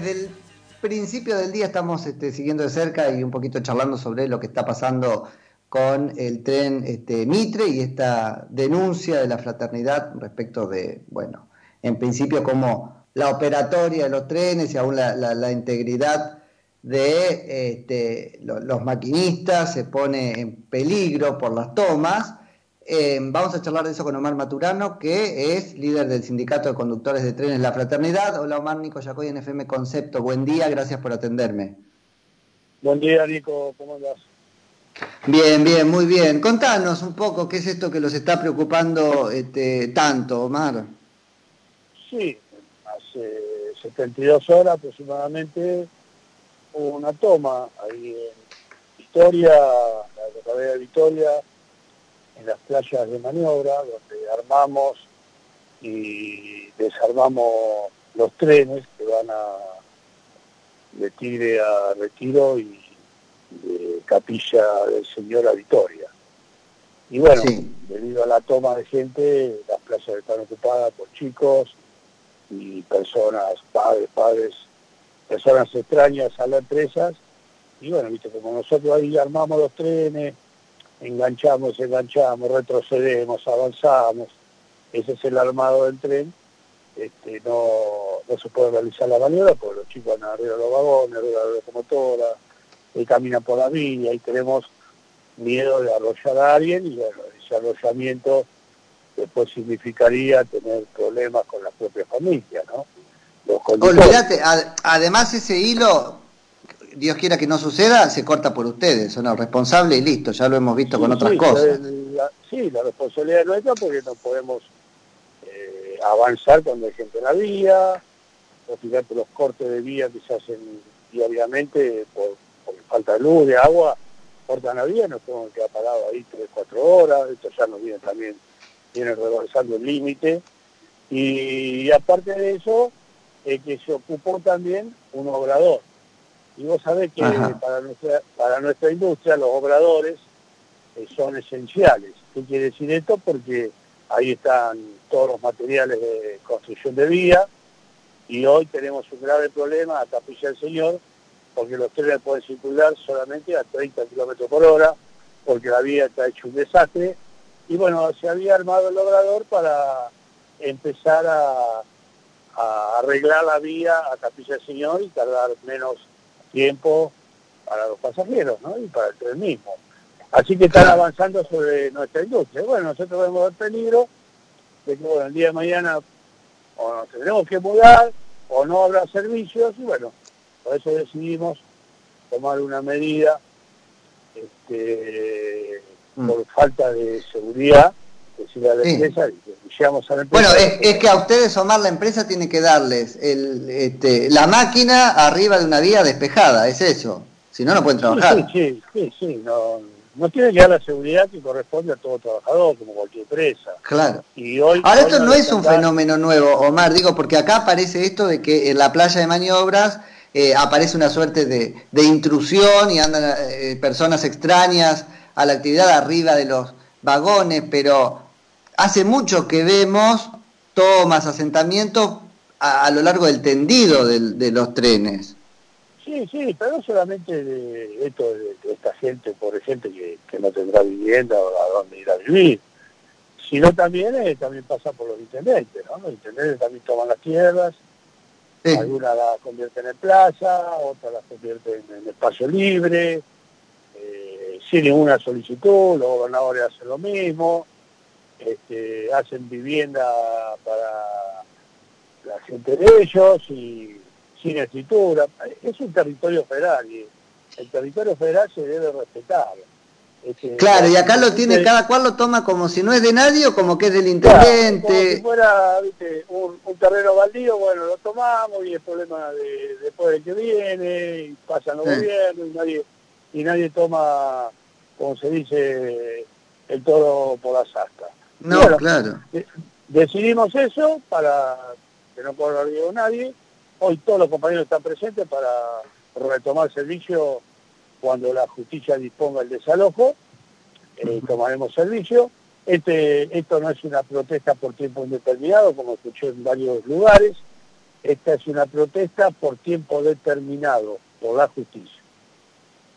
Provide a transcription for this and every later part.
desde el principio del día estamos este, siguiendo de cerca y un poquito charlando sobre lo que está pasando con el tren este, Mitre y esta denuncia de la fraternidad respecto de, bueno, en principio como la operatoria de los trenes y aún la, integridad de este, los maquinistas se pone en peligro por las tomas eh, vamos a charlar de eso con Omar Maturano, que es líder del Sindicato de Conductores de Trenes La Fraternidad. Hola Omar, Nico Yacoy en FM Concepto. Buen día, gracias por atenderme. Buen día, Nico, ¿cómo andas? Bien, bien, muy bien. Contanos un poco qué es esto que los está preocupando este, tanto, Omar. Sí, hace 72 horas aproximadamente hubo una toma ahí en Victoria, la carrera de Victoria, en las playas de maniobra, donde armamos y desarmamos los trenes que van a de Tigre a Retiro y de Capilla del Señor a Vitoria. Y bueno, debido a la toma de gente, las playas están ocupadas por chicos y personas, padres, padres, personas extrañas a las empresas. Y bueno, viste, como nosotros ahí armamos los trenes, enganchamos, enganchamos, retrocedemos, avanzamos, ese es el armado del tren, este, no, no se puede realizar la maniobra porque los chicos van arriba de los vagones, arriba de la locomotora, y caminan por la vía y tenemos miedo de arrollar a alguien y bueno, ese arrollamiento después significaría tener problemas con la propia familia, ¿no? Olvídate, además ese hilo Dios quiera que no suceda, se corta por ustedes, son los responsables y listo, ya lo hemos visto con otras cosas. sí, la responsabilidad es nuestra porque no podemos eh, avanzar cuando hay gente en la vía, o fíjate los cortes de vía que se hacen diariamente por, falta de luz, de agua, cortan la vía, nos tenemos que quedar parados ahí 3, 4 horas, esto ya nos viene también, viene rebasando el límite, y, aparte de eso, eh, que se ocupó también un obrador y vos sabés que para nuestra, para nuestra industria los obradores eh, son esenciales. ¿Qué quiere decir esto? Porque ahí están todos los materiales de construcción de vía y hoy tenemos un grave problema a Capilla del Señor porque los trenes pueden circular solamente a 30 kilómetros por hora porque la vía está hecho un desastre y bueno, se había armado el obrador para empezar a, a arreglar la vía a Capilla del Señor y tardar menos tiempo para los pasajeros ¿no? y para el tren mismo. Así que están avanzando sobre nuestra industria. Bueno, nosotros vemos el peligro de que bueno, el día de mañana o nos tendremos que mudar o no habrá servicios y bueno, por eso decidimos tomar una medida este, mm. por falta de seguridad bueno, es, que a ustedes, Omar, la empresa tiene que darles el, este, la máquina arriba de una vía despejada, es eso. Si no, no pueden trabajar. Sí, sí, sí, no, no tiene que dar la seguridad que corresponde a todo trabajador, como cualquier empresa. Claro. Y hoy, Ahora, esto no es un fenómeno nuevo, Omar, digo, porque acá aparece esto de que en la playa de maniobras eh, aparece una suerte de, de intrusión y andan eh, personas extrañas a la actividad arriba de los vagones, pero hace mucho que vemos tomas, asentamientos a, lo largo del tendido de, los trenes. Sí, sí, pero no solamente de esto de, esta gente, por ejemplo, que, no tendrá vivienda o a dónde ir a vivir, sino también eh, también pasa por los intendentes, ¿no? Los intendentes también toman las tierras, algunas las convierten en plaza, otras las convierten en espacio libre, eh, sin ninguna solicitud, los gobernadores hacen lo mismo, este, hacen vivienda para la gente de ellos y sin escritura. Es un territorio federal y el territorio federal se debe respetar. Este, claro, y acá lo tiene, cada cual lo toma como si no es de nadie o como que es del intendente. si fuera Un, terreno baldío, bueno, lo tomamos y el problema de, después de que viene, y pasan los gobiernos y nadie, y nadie toma, como se dice, el toro por la sasta. No, claro. decidimos eso para que no corra riesgo nadie. Hoy todos los compañeros están presentes para retomar servicio cuando la justicia disponga el desalojo. Eh, tomaremos servicio. Este, esto no es una protesta por tiempo indeterminado, como escuché en varios lugares. esta es una protesta por tiempo determinado por la justicia.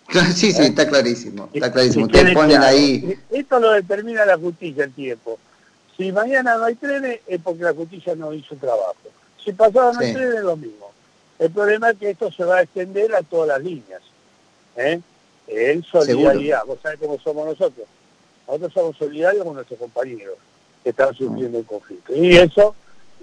Sí, sí, ¿Eh? está clarísimo, está clarísimo. Ustedes ponen ahí... Esto lo determina la justicia el tiempo. Si mañana no hay trenes es porque la justicia no hizo trabajo. Si pasado no hay trenes es lo mismo. El problema es que esto se va a extender a todas las líneas. ¿eh? En solidaridad, vos sabés cómo somos nosotros. Nosotros somos solidarios con nuestros compañeros que están sufriendo el conflicto. Y eso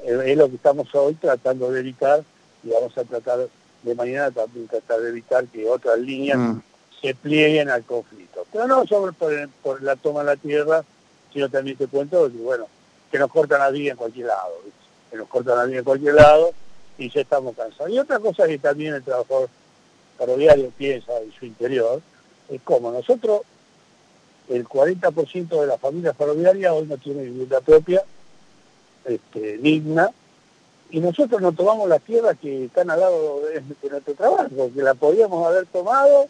es lo que estamos hoy tratando de evitar y vamos a tratar de mañana también tratar de evitar que otras líneas mm. Se plieguen al conflicto. Pero no solo por, la toma de la tierra, sino también te cuento que, bueno, que nos cortan la vida en cualquier lado, que nos cortan la vida en cualquier lado y ya estamos cansados. Y otra cosa que también el trabajador ferroviario piensa en su interior es como nosotros, el 40% de la familia ferroviaria hoy no tiene vivienda propia, este, digna, y nosotros no tomamos las tierras que están al lado de, nuestro trabajo, que la podíamos haber tomado,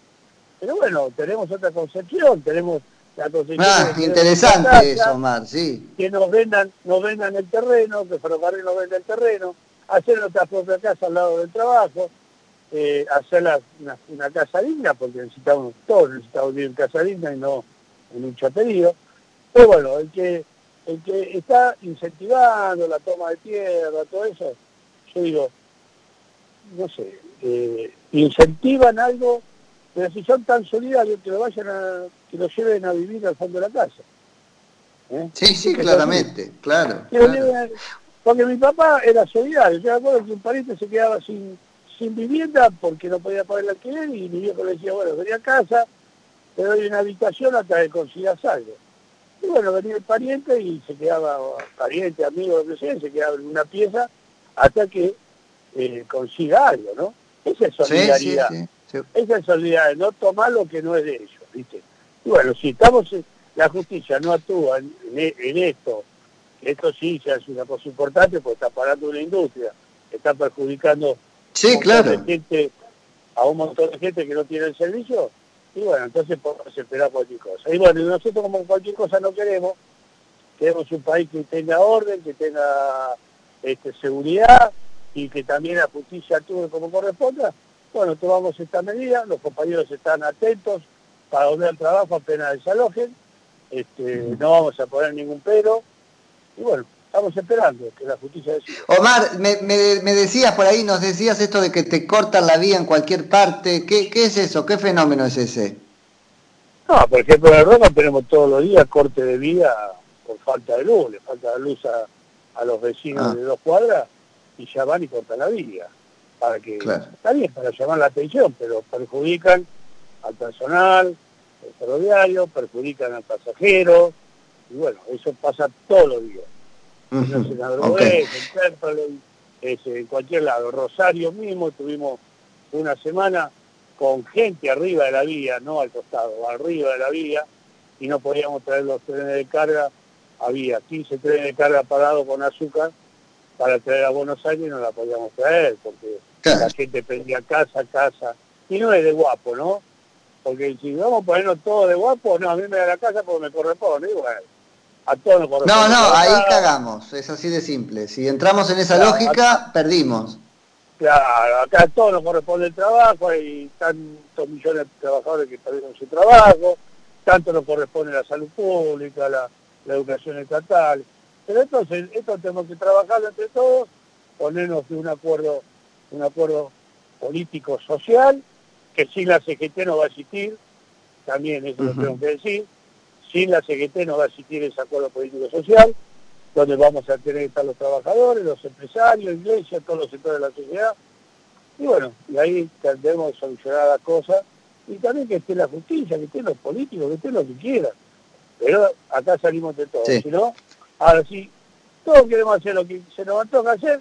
pero bueno, tenemos otra concepción, tenemos la concepción... Ah, interesante eso, Omar, sí. Que nos vendan, nos vendan el terreno, que Ferrocarril nos venda el terreno, hacer nuestra propia casa al lado del trabajo, eh, hacer una, casa digna, porque necesitamos, todos necesitamos vivir en casa digna y no en un chaterío. Pero bueno, el que el que está incentivando la toma de tierra, todo eso, yo digo, no sé, eh, incentivan algo, pero si son tan solidarios que lo vayan a, que lo lleven a vivir al fondo de la casa. ¿Eh? Sí, sí, claramente, claro, Porque mi papá era solidario, yo me acuerdo que un pariente se quedaba sin, sin vivienda porque no podía pagar el alquiler y mi viejo le decía, bueno, venía a casa, te doy una habitación hasta que consigas algo. Y bueno, venía el pariente y se quedaba, pariente, amigo, lo que sea, se quedaba en una pieza hasta que eh, consiga algo, ¿no? Esa es solidaridad. Esa es solidaridad, no tomar lo que no es de ellos, ¿viste? Y bueno, si estamos, la justicia no actúa en, esto, esto sí ya es una cosa importante porque está parando una industria, está perjudicando sí, claro. gente, a un montón de gente que no tiene el servicio, y bueno, entonces podemos esperar cualquier cosa. Y bueno, nosotros como cualquier cosa no queremos, queremos un país que tenga orden, que tenga este, seguridad y que también la justicia actúe como corresponda. Bueno, tomamos esta medida, los compañeros están atentos para volver al trabajo apenas desalojen, este, no vamos a poner ningún pero, y bueno, estamos esperando que la justicia decida. Omar, me, decías por ahí, nos decías esto de que te cortan la vía en cualquier parte. ¿Qué, es eso? ¿Qué fenómeno es ese? No, por ejemplo, en Roma tenemos todos los días corte de vía por falta de luz, le falta luz a, los vecinos ah. de dos cuadras y ya van y cortan la vía. Para que, está bien, para llamar la atención, pero perjudican al personal, al ferroviario, perjudican al pasajero, y bueno, eso pasa todos los días en cualquier lado. Rosario mismo tuvimos una semana con gente arriba de la vía, no al costado, arriba de la vía, y no podíamos traer los trenes de carga. Había 15 trenes de carga parados con azúcar para traer a Buenos Aires y no la podíamos traer, porque la gente prendía casa, casa. Y no es de guapo, ¿no? Porque si vamos a ponernos todo de guapo, no, a mí me da la casa porque me corresponde. Igual no, no, ahí cagamos, es así de simple. Si entramos en esa lógica, perdimos. Claro, acá a todos nos corresponde el trabajo, hay tantos millones de trabajadores que perdieron su trabajo, tanto nos corresponde la salud pública, la, educación estatal. Pero entonces, esto tenemos que trabajar entre todos, ponernos de un acuerdo, un acuerdo político social, que sin la CGT no va a existir, también eso lo tengo que decir, sin la CGT no va a existir ese acuerdo político-social, donde vamos a tener que estar los trabajadores, los empresarios, iglesias, todos los sectores de la sociedad. Y bueno, y ahí tendremos solucionar las cosas. Y también que esté la justicia, que estén los políticos, que estén lo que quieran. Pero acá salimos de todo. Si no, ahora sí, todos queremos hacer lo que se nos toca hacer,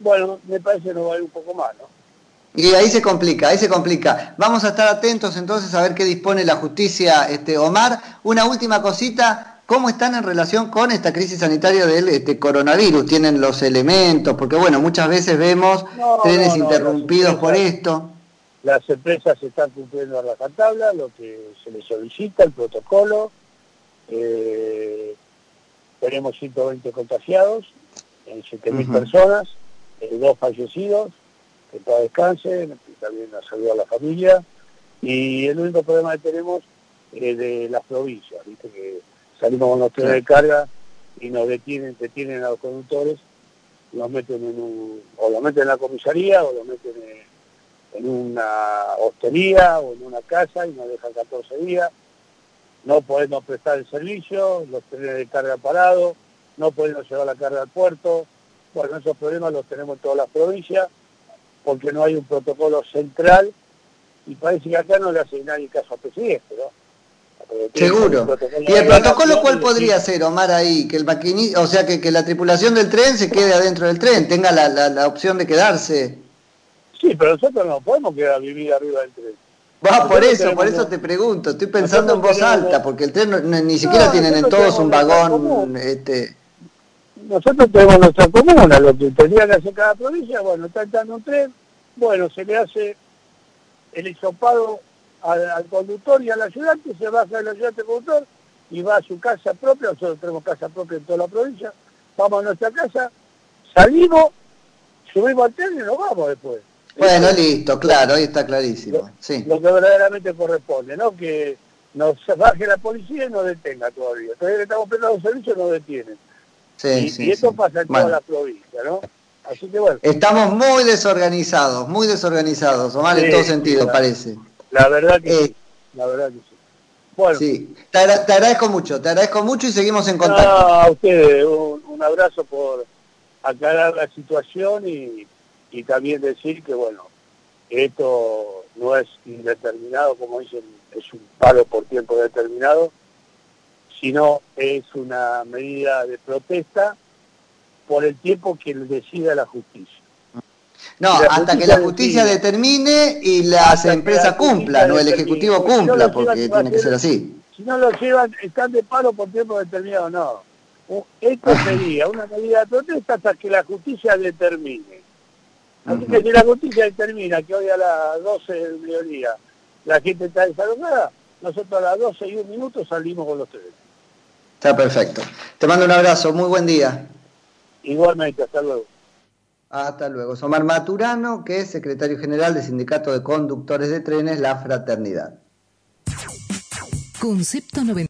bueno, me parece que nos va a ir un poco más, ¿no? Y ahí se complica, ahí se complica. Vamos a estar atentos entonces a ver qué dispone la justicia, este Omar. Una última cosita, ¿cómo están en relación con esta crisis sanitaria del este, coronavirus? ¿Tienen los elementos? Porque bueno, muchas veces vemos trenes interrumpidos por esto. Las empresas están cumpliendo a la tabla, lo que se les solicita, el protocolo. Eh, tenemos 120 contagiados en 7.000 personas eh, dos fallecidos, que todos descansen, también a saludar a la familia, y el único problema que tenemos es de las provincias, ¿viste? que salimos con los trenes de carga y nos detienen, detienen a los conductores, los meten en un, o los meten en la comisaría o los meten en, una hostería o en una casa y nos dejan 14 días, no podemos prestar el servicio, los trenes de carga parados, no podemos llevar la carga al puerto, bueno, esos problemas los tenemos en todas las provincias, porque no hay un protocolo central y parece que acá no le hace nadie caso a presidente, ¿no? Seguro. ¿Y el protocolo cuál podría ser, Omar, ahí? Que el maquinista, o sea, que, que, la tripulación del tren se quede adentro del tren, tenga la, la, opción de quedarse. Sí, pero nosotros no podemos quedar vivir arriba del tren. Va, por eso, por eso te pregunto, estoy pensando en voz alta, porque el tren ni siquiera tienen en todos un vagón, este, nosotros tenemos nuestra comuna, lo que tendría que hacer cada provincia, bueno, está entrando un tren, bueno, se le hace el hisopado al, conductor y al ayudante, se baja el ayudante conductor y va a su casa propia, nosotros tenemos casa propia en toda la provincia, vamos a nuestra casa, salimos, subimos al tren y nos vamos después. Bueno, listo, claro, ahí está clarísimo. Sí. Lo que verdaderamente corresponde, ¿no? Que nos baje la policía y nos detenga todavía. Todavía que estamos prestando servicio nos detienen y, esto pasa en toda la provincia, ¿no? Así que bueno. Estamos muy desorganizados, muy desorganizados, Omar, en todo sentido, parece. La verdad que eh, sí, la verdad que sí. Bueno. Sí, te, agradezco mucho, te agradezco mucho y seguimos en contacto. a ustedes, un, abrazo por aclarar la situación y, y también decir que, bueno, esto no es indeterminado, como dicen, es un paro por tiempo determinado, sino es una medida de protesta por el tiempo que decida la justicia. No, hasta que la justicia determine y las empresas cumplan, no el Ejecutivo cumpla, porque tiene que ser así. Si no lo llevan, están de paro por tiempo determinado, no. Esto sería una medida de protesta hasta que la justicia determine. Así que si la justicia determina que hoy a las 12 del mediodía la gente está desalojada, nosotros a las 12 y un minuto salimos con los tres. Está perfecto. Te mando un abrazo, muy buen día. Igualmente, hasta luego. Hasta luego. Somar Maturano, que es secretario general del Sindicato de Conductores de Trenes La Fraternidad. Concepto